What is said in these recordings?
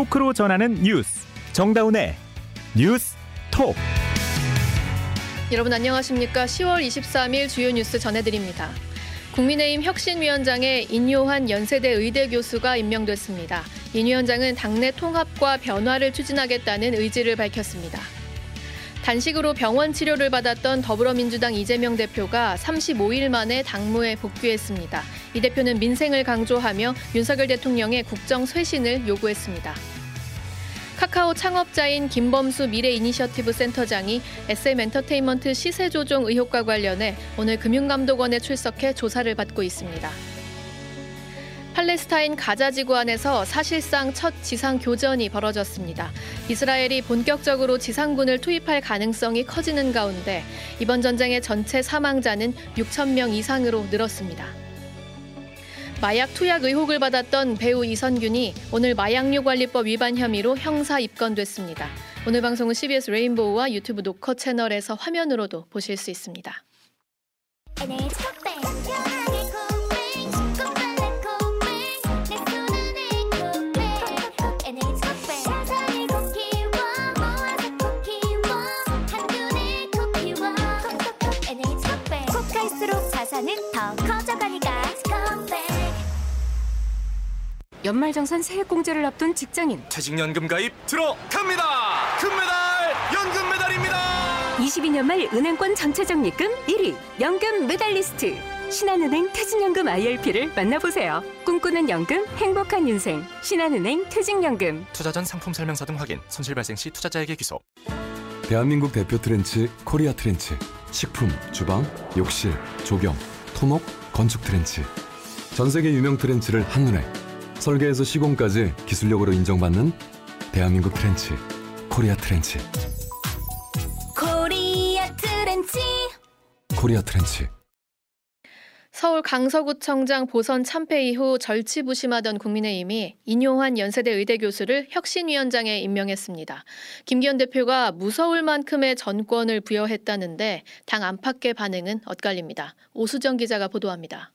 토크로 전하는 뉴스. 정다운의 뉴스 톡. 여러분 안녕하십니까? 10월 23일 주요 뉴스 전해드립니다. 국민의힘 혁신위원장에 인요한 연세대 의대 교수가 임명됐습니다. 인 위원장은 당내 통합과 변화를 추진하겠다는 의지를 밝혔습니다 단식으로 병원 치료를 받았던 더불어민주당 이재명 대표가 35일 만에 당무에 복귀했습니다. 이 대표는 민생을 강조하며 윤석열 대통령의 국정 쇄신을 요구했습니다. 카카오 창업자인 김범수 미래이니셔티브 센터장이 SM엔터테인먼트 시세 조종 의혹과 관련해 오늘 금융감독원에 출석해 조사를 받고 있습니다. 팔레스타인 가자 지구 안에서 사실상 첫 지상 교전이 벌어졌습니다. 이스라엘이 본격적으로 지상군을 투입할 가능성이 커지는 가운데 이번 전쟁의 전체 사망자는 6천 명 이상으로 늘었습니다. 마약 투약 의혹을 받았던 배우 이선균이 오늘 마약류 관리법 위반 혐의로 형사 입건됐습니다. 오늘 방송은 CBS 레인보우와 유튜브 노커 채널에서 화면으로도 보실 수 있습니다. 연말정산 세액 공제를 앞둔 직장인. 퇴직연금 가입 들어갑니다. 금메달 연금 메달입니다. 22년 말 은행권 전체 적립금 1위 연금 메달리스트. 신한은행 퇴직연금 IRP를 만나보세요. 꿈꾸는 연금 행복한 인생. 신한은행 퇴직연금. 투자 전 상품 설명서 등 확인. 손실 발생 시 투자자에게 귀속 대한민국 대표 트렌치 코리아 트렌치. 식품, 주방, 욕실, 조경, 토목, 건축 트렌치. 전 세계 유명 트렌치를 한눈에 설계에서 시공까지 기술력으로 인정받는 대한민국 트렌치 코리아 트렌치 코리아 트렌치 코리아 트렌치 서울 강서구청장 보선 참패 이후 절치부심하던 국민의힘이 인요한 연세대 의대 교수를 혁신위원장에 임명했습니다. 김기현 대표가 무서울 만큼의 전권을 부여했다는데 당 안팎의 반응은 엇갈립니다. 오수정 기자가 보도합니다.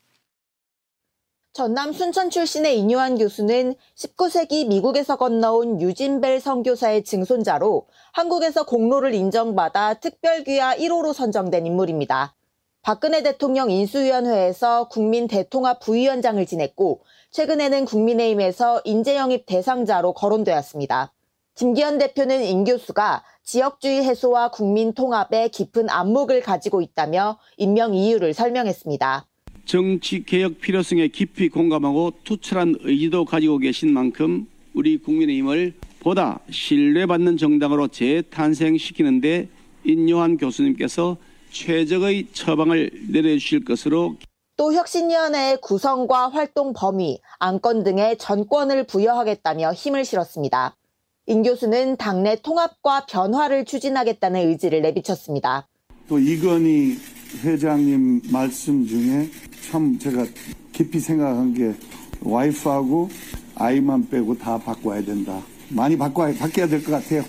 전남 순천 출신의 인유한 교수는 19세기 미국에서 건너온 유진벨 선교사의 증손자로 한국에서 공로를 인정받아 특별귀하 1호로 선정된 인물입니다. 박근혜 대통령 인수위원회에서 국민 대통합 부위원장을 지냈고 최근에는 국민의힘에서 인재영입 대상자로 거론되었습니다. 김기현 대표는 인 교수가 지역주의 해소와 국민 통합에 깊은 안목을 가지고 있다며 임명 이유를 설명했습니다. 정치 개혁 필요성에 깊이 공감하고 투철한 의지도 가지고 계신 만큼 우리 국민의힘을 보다 신뢰받는 정당으로 재탄생시키는데 인요한 교수님께서 최적의 처방을 내려주실 것으로 또 혁신위원회의 구성과 활동 범위, 안건 등의 전권을 부여하겠다며 힘을 실었습니다. 인 교수는 당내 통합과 변화를 추진하겠다는 의지를 내비쳤습니다. 또 이건희 회장님 말씀 중에 참 제가 깊이 생각한 게 와이프하고 아이만 빼고 다 바꿔야 된다. 많이 바꿔야, 바뀌어야 될 것 같아요.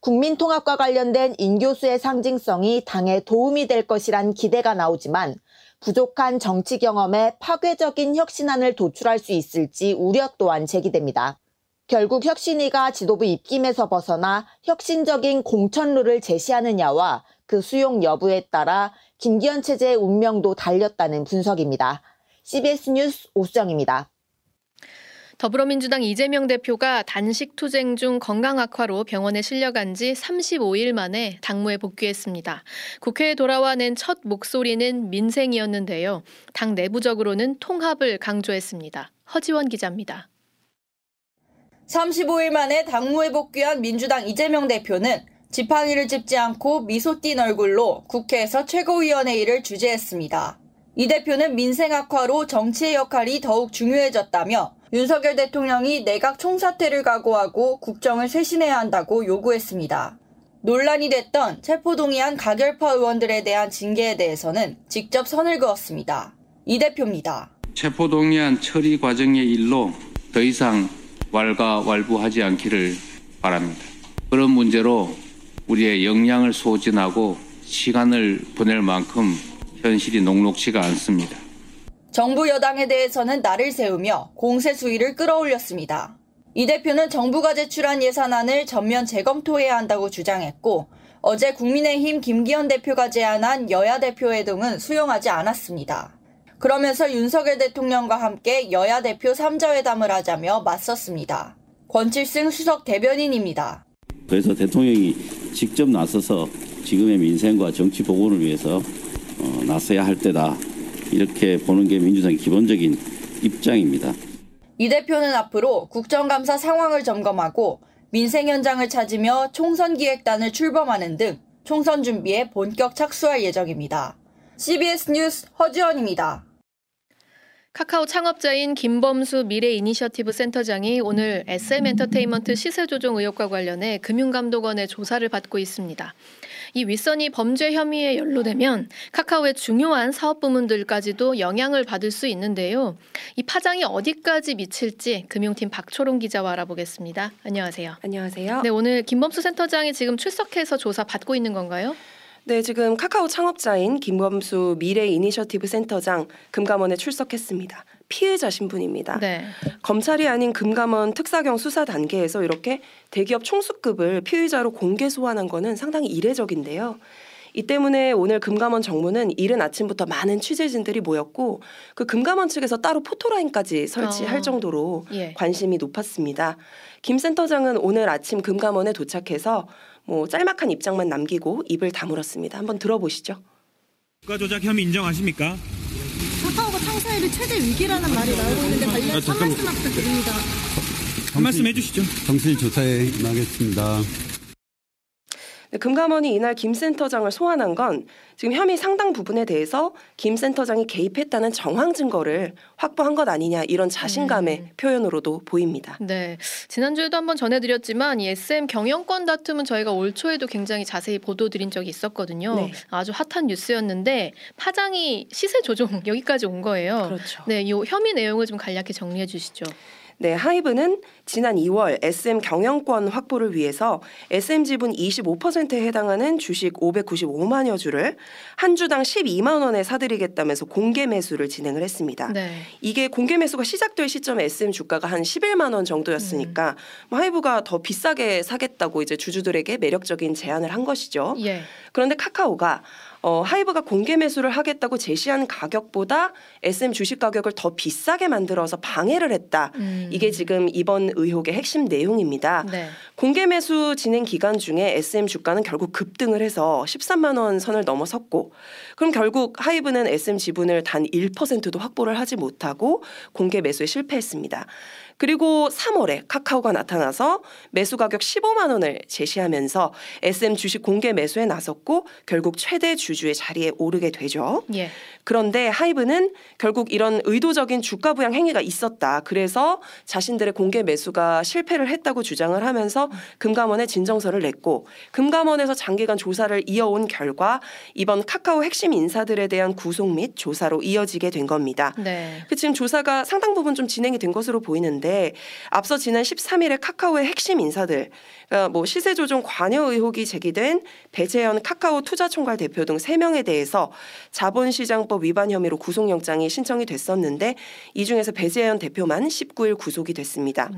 국민통합과 관련된 인 교수의 상징성이 당에 도움이 될 것이란 기대가 나오지만 부족한 정치 경험에 파괴적인 혁신안을 도출할 수 있을지 우려 또한 제기됩니다. 결국 혁신위가 지도부 입김에서 벗어나 혁신적인 공천룰을 제시하느냐와 그 수용 여부에 따라 김기현 체제의 운명도 달렸다는 분석입니다. CBS 뉴스 오수정입니다. 더불어민주당 이재명 대표가 단식 투쟁 중 건강 악화로 병원에 실려간 지 35일 만에 당무에 복귀했습니다. 국회에 돌아와 낸 첫 목소리는 민생이었는데요. 당 내부적으로는 통합을 강조했습니다. 허지원 기자입니다. 35일 만에 당무에 복귀한 민주당 이재명 대표는 지팡이를 짚지 않고 미소 띈 얼굴로 국회에서 최고위원회의를 주재했습니다. 이 대표는 민생 악화로 정치의 역할이 더욱 중요해졌다며 윤석열 대통령이 내각 총사퇴를 각오하고 국정을 쇄신해야 한다고 요구했습니다. 논란이 됐던 체포동의안 가결파 의원들에 대한 징계에 대해서는 직접 선을 그었습니다. 이 대표입니다. 체포동의안 처리 과정의 일로 더 이상 왈가왈부하지 않기를 바랍니다. 그런 문제로 우리의 역량을 소진하고 시간을 보낼 만큼 현실이 녹록치가 않습니다. 정부 여당에 대해서는 날을 세우며 공세 수위를 끌어올렸습니다. 이 대표는 정부가 제출한 예산안을 전면 재검토해야 한다고 주장했고 어제 국민의힘 김기현 대표가 제안한 여야 대표 회동은 수용하지 않았습니다. 그러면서 윤석열 대통령과 함께 여야 대표 3자 회담을 하자며 맞섰습니다. 권칠승 수석 대변인입니다. 그래서 대통령이 직접 나서서 지금의 민생과 정치 복원을 위해서 어, 나서야 할 때다. 이렇게 보는 게 민주당의 기본적인 입장입니다. 이 대표는 앞으로 국정감사 상황을 점검하고 민생 현장을 찾으며 총선 기획단을 출범하는 등 총선 준비에 본격 착수할 예정입니다. CBS 뉴스 허지원입니다. 카카오 창업자인 김범수 미래이니셔티브 센터장이 오늘 SM엔터테인먼트 시세 조종 의혹과 관련해 금융감독원의 조사를 받고 있습니다. 이 윗선이 범죄 혐의에 연루되면 카카오의 중요한 사업 부문들까지도 영향을 받을 수 있는데요. 이 파장이 어디까지 미칠지 금융팀 박초롱 기자와 알아보겠습니다. 안녕하세요. 안녕하세요. 네, 오늘 김범수 센터장이 지금 출석해서 조사 받고 있는 건가요? 네, 지금 카카오 창업자인 김범수 미래 이니셔티브 센터장 금감원에 출석했습니다. 피해자 신분입니다. 네. 검찰이 아닌 금감원 특사경 수사 단계에서 이렇게 대기업 총수급을 피의자로 공개 소환한 거는 상당히 이례적인데요. 이 때문에 오늘 금감원 정문은 이른 아침부터 많은 취재진들이 모였고 그 금감원 측에서 따로 포토라인까지 설치할 어. 정도로 예. 관심이 높았습니다. 김 센터장은 오늘 아침 금감원에 도착해서 뭐 짤막한 입장만 남기고 입을 다물었습니다. 한번 들어보시죠. 국가 조작 혐의 인정하십니까? 카카오가 창사일이 최대 위기라는 말이 나오고 있는데 관련 아, 한. 말씀만 부탁드립니다. 한 말씀 해주시죠. 정실 조사에 임하겠습니다. 네, 금감원이 이날 김 센터장을 소환한 건 지금 혐의 상당 부분에 대해서 김 센터장이 개입했다는 정황 증거를 확보한 것 아니냐 이런 자신감의 표현으로도 보입니다. 네. 지난주에도 한번 전해드렸지만 이 SM 경영권 다툼은 저희가 올 초에도 굉장히 자세히 보도드린 적이 있었거든요. 네. 아주 핫한 뉴스였는데 파장이 시세 조정 여기까지 온 거예요. 그렇죠. 네, 이 혐의 내용을 좀 간략히 정리해 주시죠. 네, 하이브는 지난 2월 SM 경영권 확보를 위해서 SM 지분 25%에 해당하는 주식 595만여 주를 한 주당 12만 원에 사들이겠다면서 공개 매수를 진행을 했습니다. 네. 이게 공개 매수가 시작될 시점에 SM 주가가 한 11만 원 정도였으니까 뭐 하이브가 더 비싸게 사겠다고 이제 주주들에게 매력적인 제안을 한 것이죠. 예. 그런데 카카오가 어, 하이브가 공개 매수를 하겠다고 제시한 가격보다 SM 주식 가격을 더 비싸게 만들어서 방해를 했다. 음. 이게 지금 이번 의혹의 핵심 내용입니다. 네. 공개 매수 진행 기간 중에 SM 주가는 결국 급등을 해서 13만 원 선을 넘어섰고 그럼 결국 하이브는 SM 지분을 단 1%도 확보를 하지 못하고 공개 매수에 실패했습니다. 그리고 3월에 카카오가 나타나서 매수 가격 15만 원을 제시하면서 SM 주식 공개 매수에 나섰고 결국 최대 주주의 자리에 오르게 되죠. 예. 그런데 하이브는 결국 이런 의도적인 주가 부양 행위가 있었다. 그래서 자신들의 공개 매수가 실패를 했다고 주장을 하면서 금감원에 진정서를 냈고 금감원에서 장기간 조사를 이어온 결과 이번 카카오 핵심 인사들에 대한 구속 및 조사로 이어지게 된 겁니다. 네. 그 지금 조사가 상당 부분 좀 진행이 된 것으로 보이는데 앞서 지난 13일에 카카오의 핵심 인사들 그러니까 뭐 시세 조정 관여 의혹이 제기된 배재현 카카오 투자총괄 대표 등 3명에 대해서 자본시장법 위반 혐의로 구속영장이 신청이 됐었는데 이 중에서 배재현 대표만 19일 구속이 됐습니다.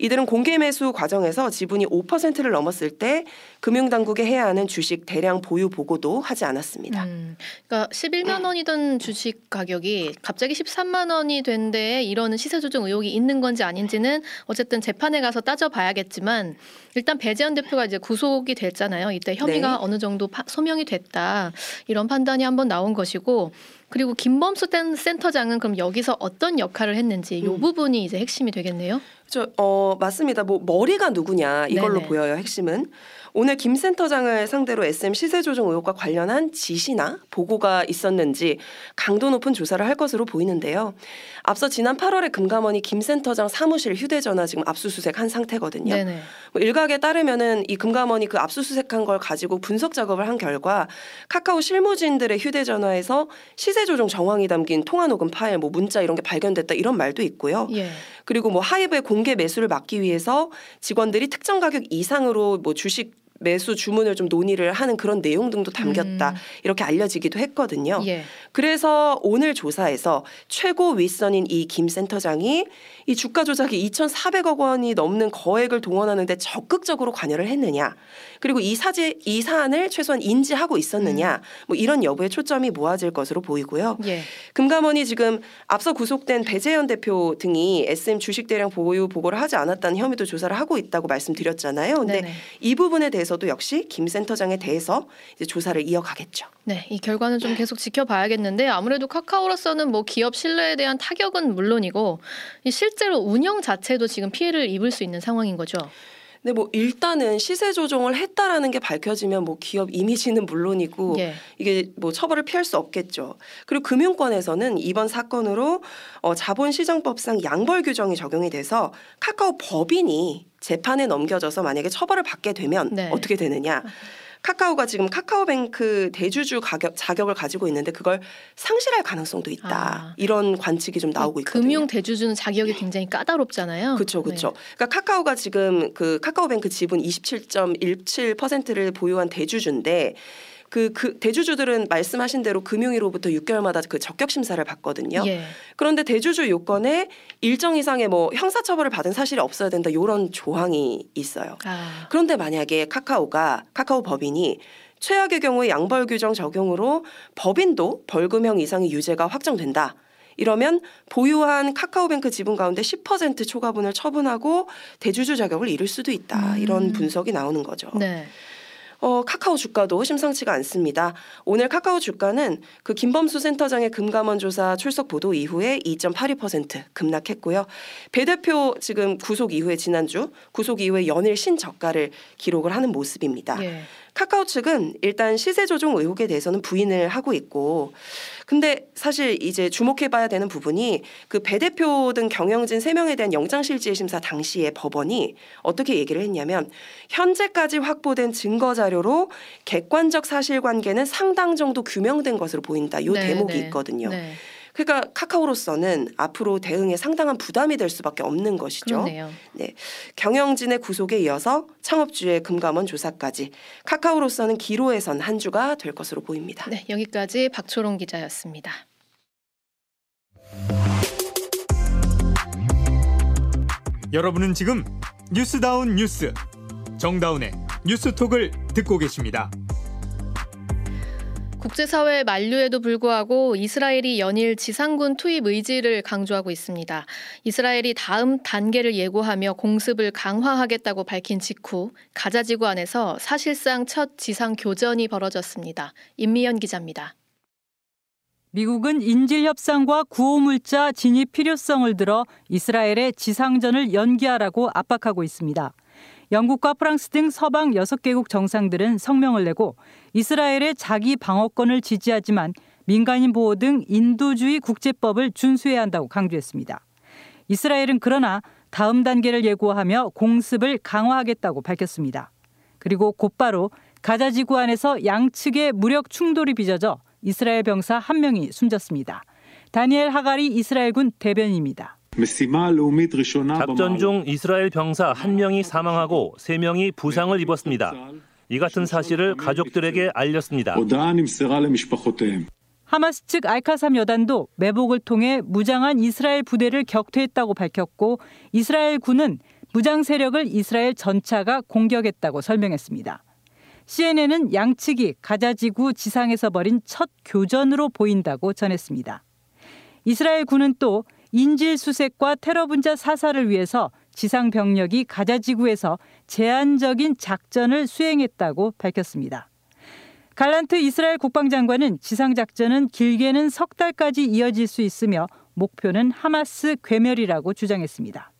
이들은 공개 매수 과정에서 지분이 5%를 넘었을 때 금융당국에 해야 하는 주식 대량 보유 보고도 하지 않았습니다. 음, 그러니까 11만 원이던 주식 가격이 갑자기 13만 원이 된 데에 이런 시세 조정 의혹이 있는 건지 아닌지는 어쨌든 재판에 가서 따져봐야겠지만 일단 배재현 대표가 이제 구속이 됐잖아요. 이때 혐의가 네. 어느 정도 파- 소명이 됐다 이런 판단이 한번 나온 것이고 그리고 김범수 센- 센터장은 그럼 여기서 어떤 역할을 했는지 이 음. 부분이 이제 핵심이 되겠네요. 저, 어, 맞습니다. 뭐, 머리가 누구냐, 이걸로 네네. 보여요, 핵심은. 오늘 김 센터장을 상대로 SM 시세 조정 의혹과 관련한 지시나 보고가 있었는지 강도 높은 조사를 할 것으로 보이는데요. 앞서 지난 8월에 금감원이 김 센터장 사무실 휴대전화 지금 압수수색한 상태거든요. 네네. 뭐 일각에 따르면은 이 금감원이 그 압수수색한 걸 가지고 분석 작업을 한 결과 카카오 실무진들의 휴대전화에서 시세 조정 정황이 담긴 통화 녹음 파일, 뭐 문자 이런 게 발견됐다 이런 말도 있고요. 예. 그리고 뭐 하이브의 공개 매수를 막기 위해서 직원들이 특정 가격 이상으로 뭐 주식 매수 주문을 좀 논의를 하는 그런 내용 등도 담겼다 음. 이렇게 알려지기도 했거든요. 예. 그래서 오늘 조사에서 최고 윗선인 이 김 센터장이 이 주가 조작이 2,400억 원이 넘는 거액을 동원하는데 적극적으로 관여를 했느냐, 그리고 이 사제 이 사안을 최소한 인지하고 있었느냐, 뭐 이런 여부에 초점이 모아질 것으로 보이고요. 예. 금감원이 지금 앞서 구속된 배재현 대표 등이 SM 주식 대량 보유 보고를 하지 않았다는 혐의도 조사를 하고 있다고 말씀드렸잖아요. 근데 네네. 이 부분에 대해서 도 역시 김 센터장에 대해서 이제 조사를 이어가겠죠. 네, 이 결과는 좀 계속 지켜봐야겠는데 아무래도 카카오로서는 뭐 기업 신뢰에 대한 타격은 물론이고 이 실제로 운영 자체도 지금 피해를 입을 수 있는 상황인 거죠. 근데 뭐 일단은 시세 조정을 했다라는 게 밝혀지면 뭐 기업 이미지는 물론이고 예. 이게 뭐 처벌을 피할 수 없겠죠. 그리고 금융권에서는 이번 사건으로 어, 자본시장법상 양벌 규정이 적용이 돼서 카카오 법인이 재판에 넘겨져서 만약에 처벌을 받게 되면 네. 어떻게 되느냐? 카카오가 지금 카카오뱅크 대주주 가격, 자격을 가지고 있는데 그걸 상실할 가능성도 있다. 아. 이런 관측이 좀 나오고 있거든요. 금융 대주주는 자격이 굉장히 까다롭잖아요. 그렇죠, 그렇죠. 그러니까 카카오가 지금 그 카카오뱅크 지분 27.17%를 보유한 대주주인데 그, 그 대주주들은 말씀하신 대로 금융위로부터 6개월마다 그 적격 심사를 받거든요. 예. 그런데 대주주 요건에 일정 이상의 뭐 형사 처벌을 받은 사실이 없어야 된다 이런 조항이 있어요. 아, 그런데 만약에 카카오가 카카오 법인이 최악의 경우에 양벌 규정 적용으로 법인도 벌금형 이상의 유죄가 확정된다. 이러면 보유한 카카오뱅크 지분 가운데 10% 초과분을 처분하고 대주주 자격을 잃을 수도 있다. 이런 분석이 나오는 거죠. 네. 어, 카카오 주가도 심상치가 않습니다. 오늘 카카오 주가는 그 김범수 센터장의 금감원 조사 출석 보도 이후에 2.82% 급락했고요. 배 대표 지금 구속 이후에 지난주 구속 이후에 연일 신저가를 기록을 하는 모습입니다. 예. 카카오 측은 일단 시세 조종 의혹에 대해서는 부인을 하고 있고 근데 사실 이제 주목해 봐야 되는 부분이 그 배 대표 등 경영진 세명에 대한 영장실질 심사 당시에 법원이 어떻게 얘기를 했냐면 현재까지 확보된 증거 자료로 객관적 사실관계는 상당 정도 규명된 것으로 보인다. 요 네, 대목이 네. 있거든요. 네. 그러니까 카카오로서는 앞으로 대응에 상당한 부담이 될 수밖에 없는 것이죠. 그러네요. 네. 경영진의 구속에 이어서 창업주의 금감원 조사까지 카카오로서는 기로에선 한 주가 될 것으로 보입니다. 네, 여기까지 박초롱 기자였습니다. 여러분은 지금 뉴스다운 뉴스 정다운의 뉴스톡을 듣고 계십니다. 국제사회 만류에도 불구하고 이스라엘이 연일 지상군 투입 의지를 강조하고 있습니다. 이스라엘이 다음 단계를 예고하며 공습을 강화하겠다고 밝힌 직후 가자지구 안에서 사실상 첫 지상 교전이 벌어졌습니다. 임미연 기자입니다. 미국은 인질 협상과 구호물자 진입 필요성을 들어 이스라엘의 지상전을 연기하라고 압박하고 있습니다. 영국과 프랑스 등 서방 6개국 정상들은 성명을 내고 이스라엘의 자기 방어권을 지지하지만 민간인 보호 등 인도주의 국제법을 준수해야 한다고 강조했습니다. 이스라엘은 그러나 다음 단계를 예고하며 공습을 강화하겠다고 밝혔습니다. 그리고 곧바로 가자 지구 안에서 양측의 무력 충돌이 빚어져 이스라엘 병사 한 명이 숨졌습니다. 다니엘 하가리 이스라엘군 대변인입니다. 작전 중 이스라엘 병사 한 명이 사망하고 세 명이 부상을 입었습니다. 이 같은 사실을 가족들에게 알렸습니다. 하마스 측 알카삼 여단도 매복을 통해 무장한 이스라엘 부대를 격퇴했다고 밝혔고 이스라엘 군은 무장 세력을 이스라엘 전차가 공격했다고 설명했습니다. CNN은 양측이 가자 지구 지상에서 벌인 첫 교전으로 보인다고 전했습니다. 이스라엘 군은 또 인질 수색과 테러 분자 사살을 위해서 지상 병력이 가자 지구에서 제한적인 작전을 수행했다고 밝혔습니다. 갈란트 이스라엘 국방장관은 지상 작전은 길게는 석 달까지 이어질 수 있으며 목표는 하마스 괴멸이라고 주장했습니다.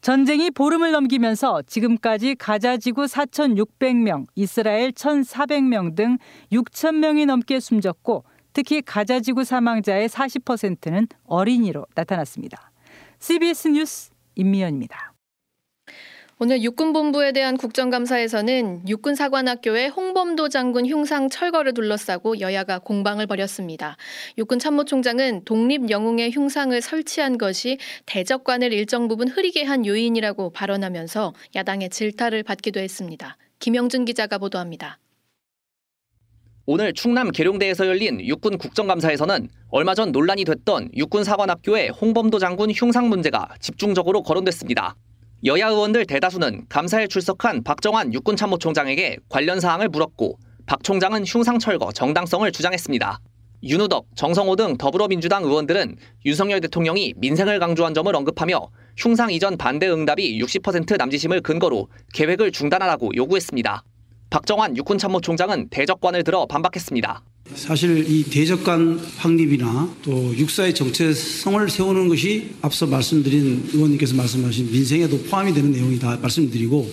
전쟁이 보름을 넘기면서 지금까지 가자 지구 4,600명, 이스라엘 1,400명 등 6,000명이 넘게 숨졌고 특히 가자 지구 사망자의 40%는 어린이로 나타났습니다. CBS 뉴스 임미연입니다. 오늘 육군본부에 대한 국정감사에서는 육군사관학교의 홍범도 장군 흉상 철거를 둘러싸고 여야가 공방을 벌였습니다. 육군 참모총장은 독립영웅의 흉상을 설치한 것이 대적관을 일정 부분 흐리게 한 요인이라고 발언하면서 야당의 질타를 받기도 했습니다. 김영준 기자가 보도합니다. 오늘 충남 계룡대에서 열린 육군 국정감사에서는 얼마 전 논란이 됐던 육군 사관학교의 홍범도 장군 흉상 문제가 집중적으로 거론됐습니다. 여야 의원들 대다수는 감사에 출석한 박정환 육군 참모총장에게 관련 사항을 물었고 박 총장은 흉상 철거 정당성을 주장했습니다. 윤우덕, 정성호 등 더불어민주당 의원들은 윤석열 대통령이 민생을 강조한 점을 언급하며 흉상 이전 반대 응답이 60% 남지심을 근거로 계획을 중단하라고 요구했습니다. 박정환 육군참모총장은 대적관을 들어 반박했습니다. 사실 이 대적관 확립이나 또 육사의 정체성을 세우는 것이 앞서 말씀드린 의원님께서 말씀하신 민생에도 포함이 되는 내용이다 말씀드리고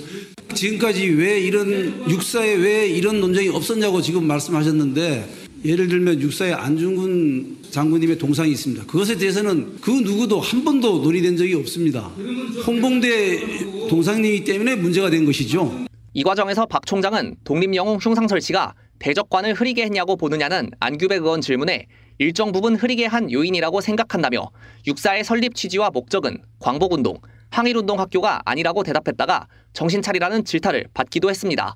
지금까지 왜 이런 육사에 왜 이런 논쟁이 없었냐고 지금 말씀하셨는데 예를 들면 육사의 안중근 장군님의 동상이 있습니다. 그것에 대해서는 그 누구도 한 번도 논의된 적이 없습니다. 홍봉대 동상님이기 때문에 문제가 된 것이죠. 이 과정에서 박 총장은 독립영웅 흉상 설치가 대적관을 흐리게 했냐고 보느냐는 안규백 의원 질문에 일정 부분 흐리게 한 요인이라고 생각한다며 육사의 설립 취지와 목적은 광복운동, 항일운동 학교가 아니라고 대답했다가 정신 차리라는 질타를 받기도 했습니다.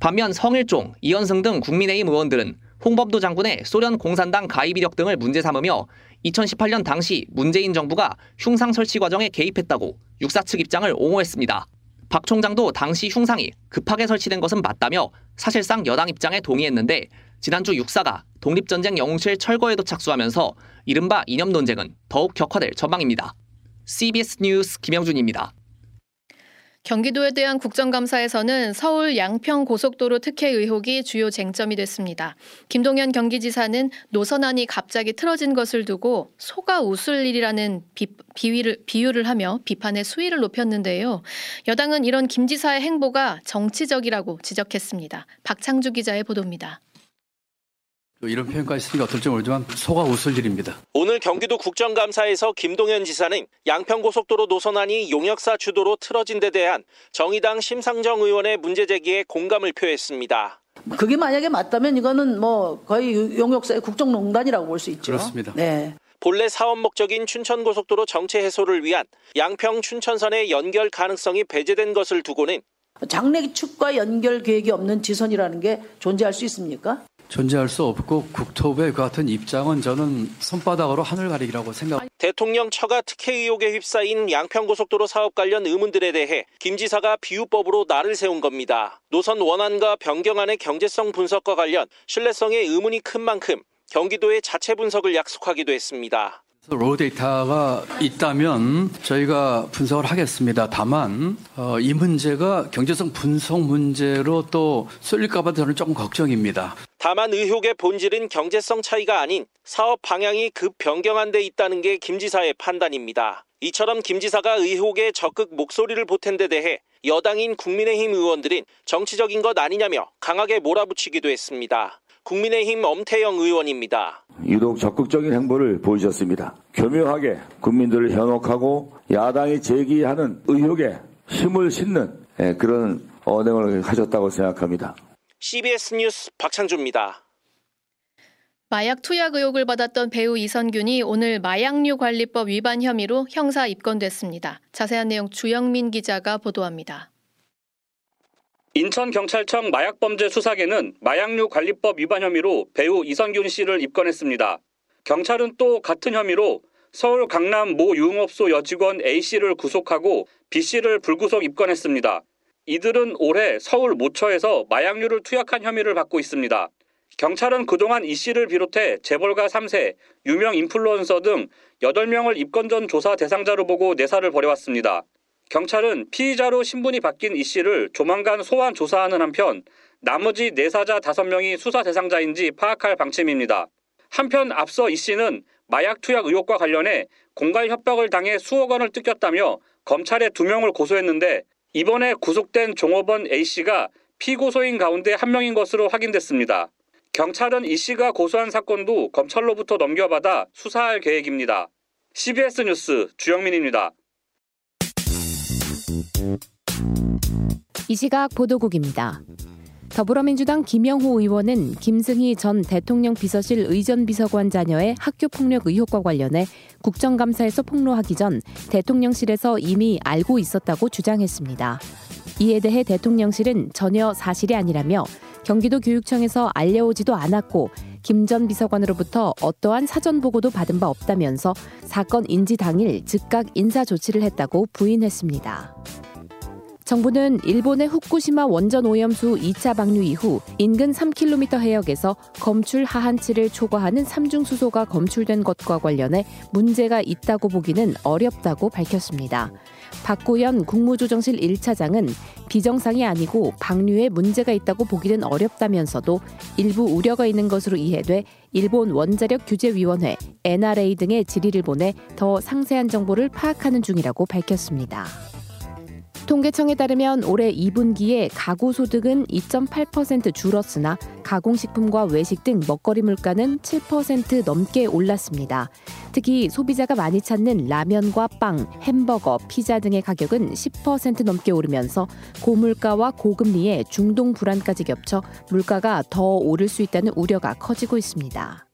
반면 성일종, 이현승 등 국민의힘 의원들은 홍범도 장군의 소련 공산당 가입 이력 등을 문제 삼으며 2018년 당시 문재인 정부가 흉상 설치 과정에 개입했다고 육사 측 입장을 옹호했습니다. 박 총장도 당시 흉상이 급하게 설치된 것은 맞다며 사실상 여당 입장에 동의했는데 지난주 육사가 독립전쟁 영웅실 철거에도 착수하면서 이른바 이념 논쟁은 더욱 격화될 전망입니다. CBS 뉴스 김영준입니다. 경기도에 대한 국정감사에서는 서울 양평 고속도로 특혜 의혹이 주요 쟁점이 됐습니다. 김동연 경기지사는 노선안이 갑자기 틀어진 것을 두고 소가 웃을 일이라는 비, 비위를, 비유를 하며 비판의 수위를 높였는데요. 여당은 이런 김 지사의 행보가 정치적이라고 지적했습니다. 박창주 기자의 보도입니다. 이런 표현까지 쓰니까 어떨지 모르지만 소가 웃을 일입니다. 오늘 경기도 국정감사에서 김동연 지사는 양평고속도로 노선안이 용역사 주도로 틀어진 데 대한 정의당 심상정 의원의 문제 제기에 공감을 표했습니다. 그게 만약에 맞다면 이거는 뭐 거의 용역사의 국정농단이라고 볼 수 있죠. 그렇습니다. 네. 본래 사업 목적인 춘천고속도로 정체 해소를 위한 양평 춘천선의 연결 가능성이 배제된 것을 두고는 장래축과 연결 계획이 없는 지선이라는 게 존재할 수 있습니까? 존재할 수 없고 국토부의 그 같은 입장은 저는 손바닥으로 하늘 가리기라고 생각. 대통령 처가 특혜 의혹에 휩싸인 양평고속도로 사업 관련 의문들에 대해 김 지사가 비유법으로 날을 세운 겁니다. 노선 원안과 변경안의 경제성 분석과 관련 신뢰성에 의문이 큰 만큼 경기도의 자체 분석을 약속하기도 했습니다. 로 데이터가 있다면 저희가 분석을 하겠습니다. 다만 어, 이 문제가 경제성 분석 문제로 또 쏠릴까봐 저는 조금 걱정입니다. 다만 의혹의 본질은 경제성 차이가 아닌 사업 방향이 급 변경한 데 있다는 게 김 지사의 판단입니다. 이처럼 김 지사가 의혹에 적극 목소리를 보탠 데 대해 여당인 국민의힘 의원들은 정치적인 것 아니냐며 강하게 몰아붙이기도 했습니다. 국민의힘 엄태영 의원입니다. 유독 적극적인 행보를 보이셨습니다. 교묘하게 국민들을 현혹하고 야당이 제기하는 의혹에 힘을 싣는 예, 그런 언행을 하셨다고 생각합니다. CBS 뉴스 박창주입니다. 마약 투약 의혹을 받았던 배우 이선균이 오늘 마약류 관리법 위반 혐의로 형사 입건됐습니다. 자세한 내용 주영민 기자가 보도합니다. 인천경찰청 마약범죄 수사계는 마약류 관리법 위반 혐의로 배우 이선균 씨를 입건했습니다. 경찰은 또 같은 혐의로 서울 강남 모 유흥업소 여직원 A씨를 구속하고 B씨를 불구속 입건했습니다. 이들은 올해 서울 모처에서 마약류를 투약한 혐의를 받고 있습니다. 경찰은 그동안 이 씨를 비롯해 재벌가 3세, 유명 인플루언서 등 8명을 입건 전 조사 대상자로 보고 내사를 벌여왔습니다. 경찰은 피의자로 신분이 바뀐 이 씨를 조만간 소환 조사하는 한편 나머지 내사자 5명이 수사 대상자인지 파악할 방침입니다. 한편 앞서 이 씨는 마약 투약 의혹과 관련해 공갈 협박을 당해 수억 원을 뜯겼다며 검찰에 두 명을 고소했는데 이번에 구속된 종업원 A씨가 피고소인 가운데 한 명인 것으로 확인됐습니다. 경찰은 이 씨가 고소한 사건도 검찰로부터 넘겨받아 수사할 계획입니다. CBS 뉴스 주영민입니다. 이 시각 보도국입니다. 더불어민주당 김영호 의원은 김승희 전 대통령 비서실 의전비서관 자녀의 학교 폭력 의혹과 관련해 국정감사에서 폭로하기 전 대통령실에서 이미 알고 있었다고 주장했습니다. 이에 대해 대통령실은 전혀 사실이 아니라며 경기도 교육청에서 알려오지도 않았고 김 전 비서관으로부터 어떠한 사전 보고도 받은 바 없다면서 사건 인지 당일 즉각 인사 조치를 했다고 부인했습니다. 정부는 일본의 후쿠시마 원전 오염수 2차 방류 이후 인근 3km 해역에서 검출 하한치를 초과하는 삼중 수소가 검출된 것과 관련해 문제가 있다고 보기는 어렵다고 밝혔습니다. 박구현 국무조정실 1차장은 비정상이 아니고 방류에 문제가 있다고 보기는 어렵다면서도 일부 우려가 있는 것으로 이해돼 일본 원자력 규제위원회 NRA 등의 질의를 보내 더 상세한 정보를 파악하는 중이라고 밝혔습니다. 통계청에 따르면 올해 2분기에 가구 소득은 2.8% 줄었으나 가공식품과 외식 등 먹거리 물가는 7% 넘게 올랐습니다. 특히 소비자가 많이 찾는 라면과 빵, 햄버거, 피자 등의 가격은 10% 넘게 오르면서 고물가와 고금리에 중동 불안까지 겹쳐 물가가 더 오를 수 있다는 우려가 커지고 있습니다.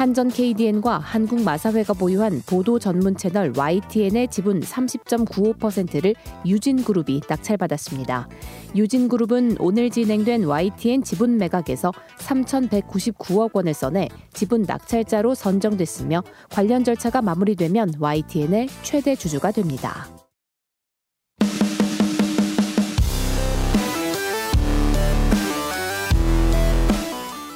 한전 KDN과 한국마사회가 보유한 보도 전문 채널 YTN의 지분 30.95%를 유진그룹이 낙찰받았습니다. 유진그룹은 오늘 진행된 YTN 지분 매각에서 3,199억 원을 써내 지분 낙찰자로 선정됐으며 관련 절차가 마무리되면 YTN의 최대 주주가 됩니다.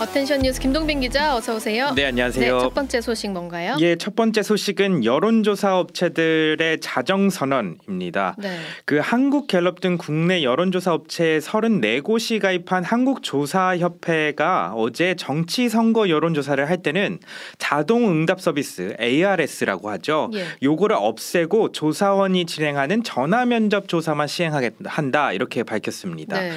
Attention 뉴스 김동빈 기자 어서 오세요. 네 안녕하세요. 네, 첫 번째 소식 뭔가요? 예, 첫 번째 소식은 여론조사 업체들의 자정 선언입니다. 네. 그 한국갤럽 등 국내 여론조사 업체 34곳이 가입한 한국조사협회가 어제 정치 선거 여론조사를 할 때는 자동 응답 서비스 ARS라고 하죠. 예. 요거를 없애고 조사원이 진행하는 전화 면접 조사만 시행한다 이렇게 밝혔습니다. 네.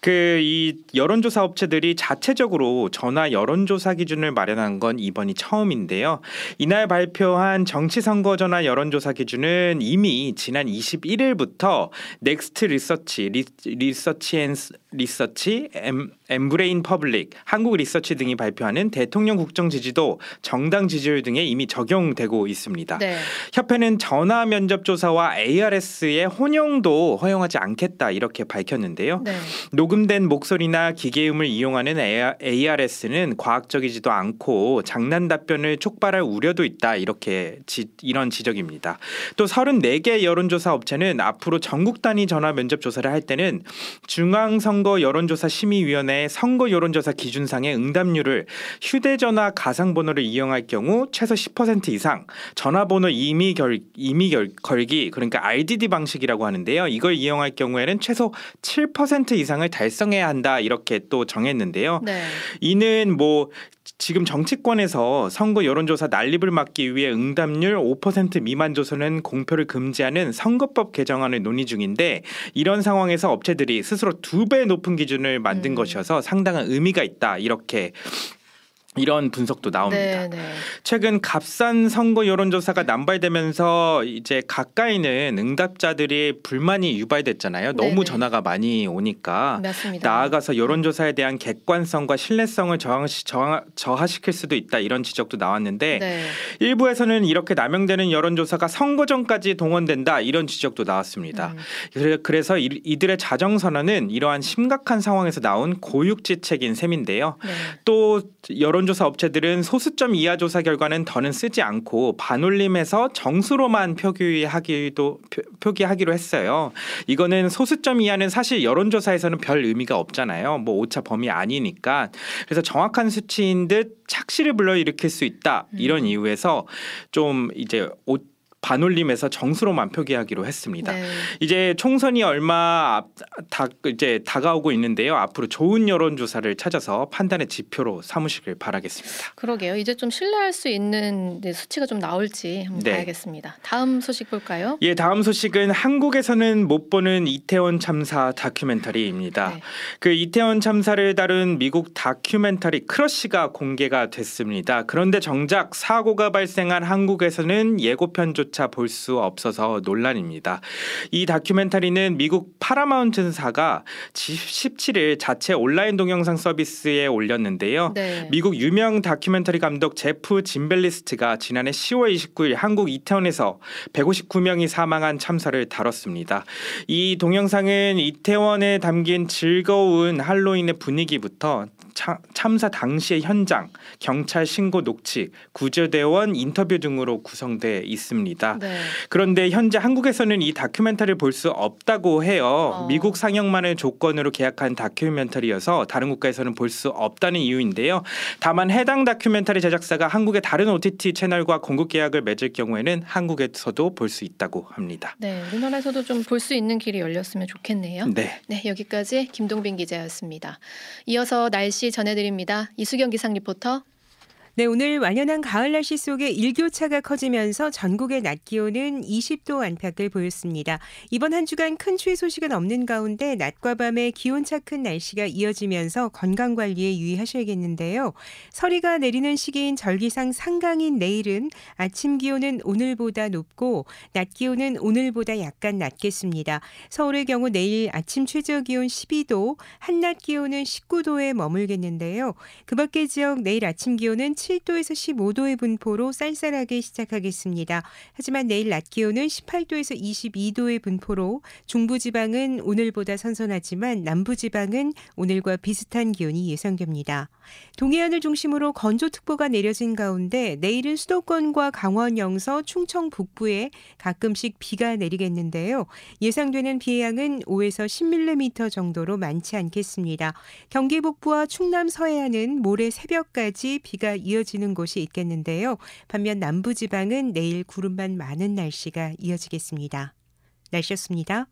그이 여론조사 업체들이 자체적으로 전화 여론조사 기준을 마련한 건 이번이 처음인데요. 이날 발표한 정치선거 전화 여론조사 기준은 이미 지난 21일부터 넥스트 리서치, 리, 리서치 앤 리서치, 엠, 엠브레인 퍼블릭, 한국 리서치 등이 발표하는 대통령 국정 지지도, 정당 지지율 등에 이미 적용되고 있습니다. 네. 협회는 전화 면접 조사와 ARS의 혼용도 허용하지 않겠다 이렇게 밝혔는데요. 네. 녹음된 목소리나 기계음을 이용하는 ARS는 과학적이지도 않고 장난 답변을 촉발할 우려도 있다 이렇게 지, 이런 지적입니다. 또 34개 여론조사 업체는 앞으로 전국 단위 전화 면접 조사를 할 때는 중앙 선거 여론조사 심의위원회 선거 여론조사 기준상의 응답률을 휴대전화 가상번호를 이용할 경우 최소 10% 이상 전화번호 이미 결 이미 결, 걸기 그러니까 RDD 방식이라고 하는데요. 이걸 이용할 경우에는 최소 7% 이상을 달성해야 한다 이렇게 또 정했는데요. 네. 이는 뭐 지금 정치권에서 선거 여론조사 난립을 막기 위해 응답률 5% 미만 조선은 공표를 금지하는 선거법 개정안을 논의 중인데 이런 상황에서 업체들이 스스로 두 배 높은 기준을 만든 음. 것이어서 상당한 의미가 있다 이렇게 이런 분석도 나옵니다. 네, 네. 최근 값싼 선거 여론조사가 남발되면서 이제 가까이는 응답자들이 불만이 유발됐잖아요. 네네. 너무 전화가 많이 오니까 맞습니다. 나아가서 여론조사에 대한 객관성과 신뢰성을 저하시, 저하, 저하시킬 수도 있다 이런 지적도 나왔는데 네. 일부에서는 이렇게 남용되는 여론조사가 선거 전까지 동원된다 이런 지적도 나왔습니다. 음. 그래서 이 들의 자정 선언은 이러한 심각한 상황에서 나온 고육지책인 셈인데요. 네. 또 여론 여론조사 업체들은 소수점 이하 조사 결과는 더는 쓰지 않고 반올림해서 정수로만 표기하기도 표, 기하기로 했어요. 이거는 소수점 이하는 사실 여론조사에서는 별 의미가 없잖아요. 뭐 오차 범위 아니니까. 그래서 정확한 수치인 듯 착시를 불러일으킬 수 있다 이런 음. 이유에서 좀 이제 오, 반올림에서 정수로 만 표기하기로 했습니다. 네. 이제 총선이 얼마 앞, 다, 이제 다가오고 있는데요. 앞으로 좋은 여론 조사를 찾아서 판단의 지표로 삼으시길 바라겠습니다. 그러게요. 이제 좀 신뢰할 수 있는 네, 수치가 좀 나올지 한번 네. 봐야겠습니다. 다음 소식 볼까요? 예, 다음 소식은 한국에서는 못 보는 이태원 참사 다큐멘터리입니다. 네. 그 이태원 참사를 다룬 미국 다큐멘터리 크러쉬가 공개가 됐습니다. 그런데 정작 사고가 발생한 한국에서는 예고편조차 장면조차 볼 수 없어서 논란입니다. 이 다큐멘터리는 미국 파라마운트사가 17일 자체 온라인 동영상 서비스에 올렸는데요. 네. 미국 유명 다큐멘터리 감독 제프 짐벨리스트가 지난해 10월 29일 한국 이태원에서 159명이 사망한 참사를 다뤘습니다. 이 동영상은 이태원에 담긴 즐거운 할로윈의 분위기부터 참사 당시의 현장, 경찰 신고 녹취, 구조대원 인터뷰 등으로 구성돼 있습니다. 네. 그런데 현재 한국에서는 이 다큐멘터리를 볼 수 없다고 해요. 어. 미국 상영만을 조건으로 계약한 다큐멘터리여서 다른 국가에서는 볼 수 없다는 이유인데요. 다만 해당 다큐멘터리 제작사가 한국의 다른 OTT 채널과 공급 계약을 맺을 경우에는 한국에서도 볼 수 있다고 합니다. 네, 우리나라에서도 좀 볼 수 있는 길이 열렸으면 좋겠네요. 네. 네, 여기까지 김동빈 기자였습니다. 이어서 날씨 전해드립니다. 이수경 기상 리포터. 네, 오늘 완연한 가을 날씨 속에 일교차가 커지면서 전국의 낮 기온은 20도 안팎을 보였습니다. 이번 한 주간 큰 추위 소식은 없는 가운데 낮과 밤의 기온차 큰 날씨가 이어지면서 건강 관리에 유의하셔야겠는데요. 서리가 내리는 시기인 절기상 상강인 내일은 아침 기온은 오늘보다 높고 낮 기온은 오늘보다 약간 낮겠습니다. 서울의 경우 내일 아침 최저 기온 12도, 한낮 기온은 19도에 머물겠는데요. 그 밖의 지역 내일 아침 기온은 7도에서 15도의 분포로 쌀쌀하게 시작하겠습니다. 하지만 내일 낮 기온은 18도에서 22도의 분포로 중부지방은 오늘보다 선선하지만 남부지방은 오늘과 비슷한 기온이 예상됩니다. 동해안을 중심으로 건조특보가 내려진 가운데 내일은 수도권과 강원 영서, 충청 북부에 가끔씩 비가 내리겠는데요. 예상되는 비의 양은 5에서 10mm 정도로 많지 않겠습니다. 경기 북부와 충남 서해안은 모레 새벽까지 비가 이어지는 곳이 있겠는데요. 반면 남부 지방은 내일 구름만 많은 날씨가 이어지겠습니다. 날씨였습니다.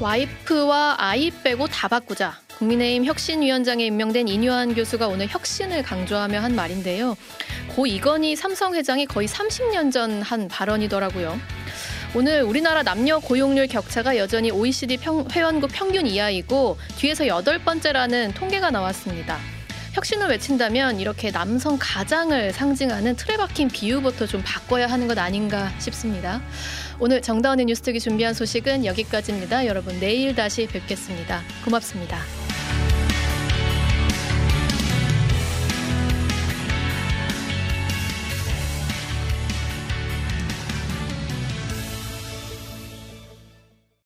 와이프와 아이 빼고 다 바꾸자. 국민의힘 혁신위원장에 임명된 인유한 교수가 오늘 혁신을 강조하며 한 말인데요. 고 이건희 삼성 회장이 거의 30년 전 한 발언이더라고요. 오늘 우리나라 남녀 고용률 격차가 여전히 OECD 평, 회원국 평균 이하이고 뒤에서 여덟 번째라는 통계가 나왔습니다. 혁신을 외친다면 이렇게 남성 가장을 상징하는 틀에 박힌 비유부터 좀 바꿔야 하는 것 아닌가 싶습니다. 오늘 정다운의 뉴스톡이 준비한 소식은 여기까지입니다. 여러분 내일 다시 뵙겠습니다. 고맙습니다.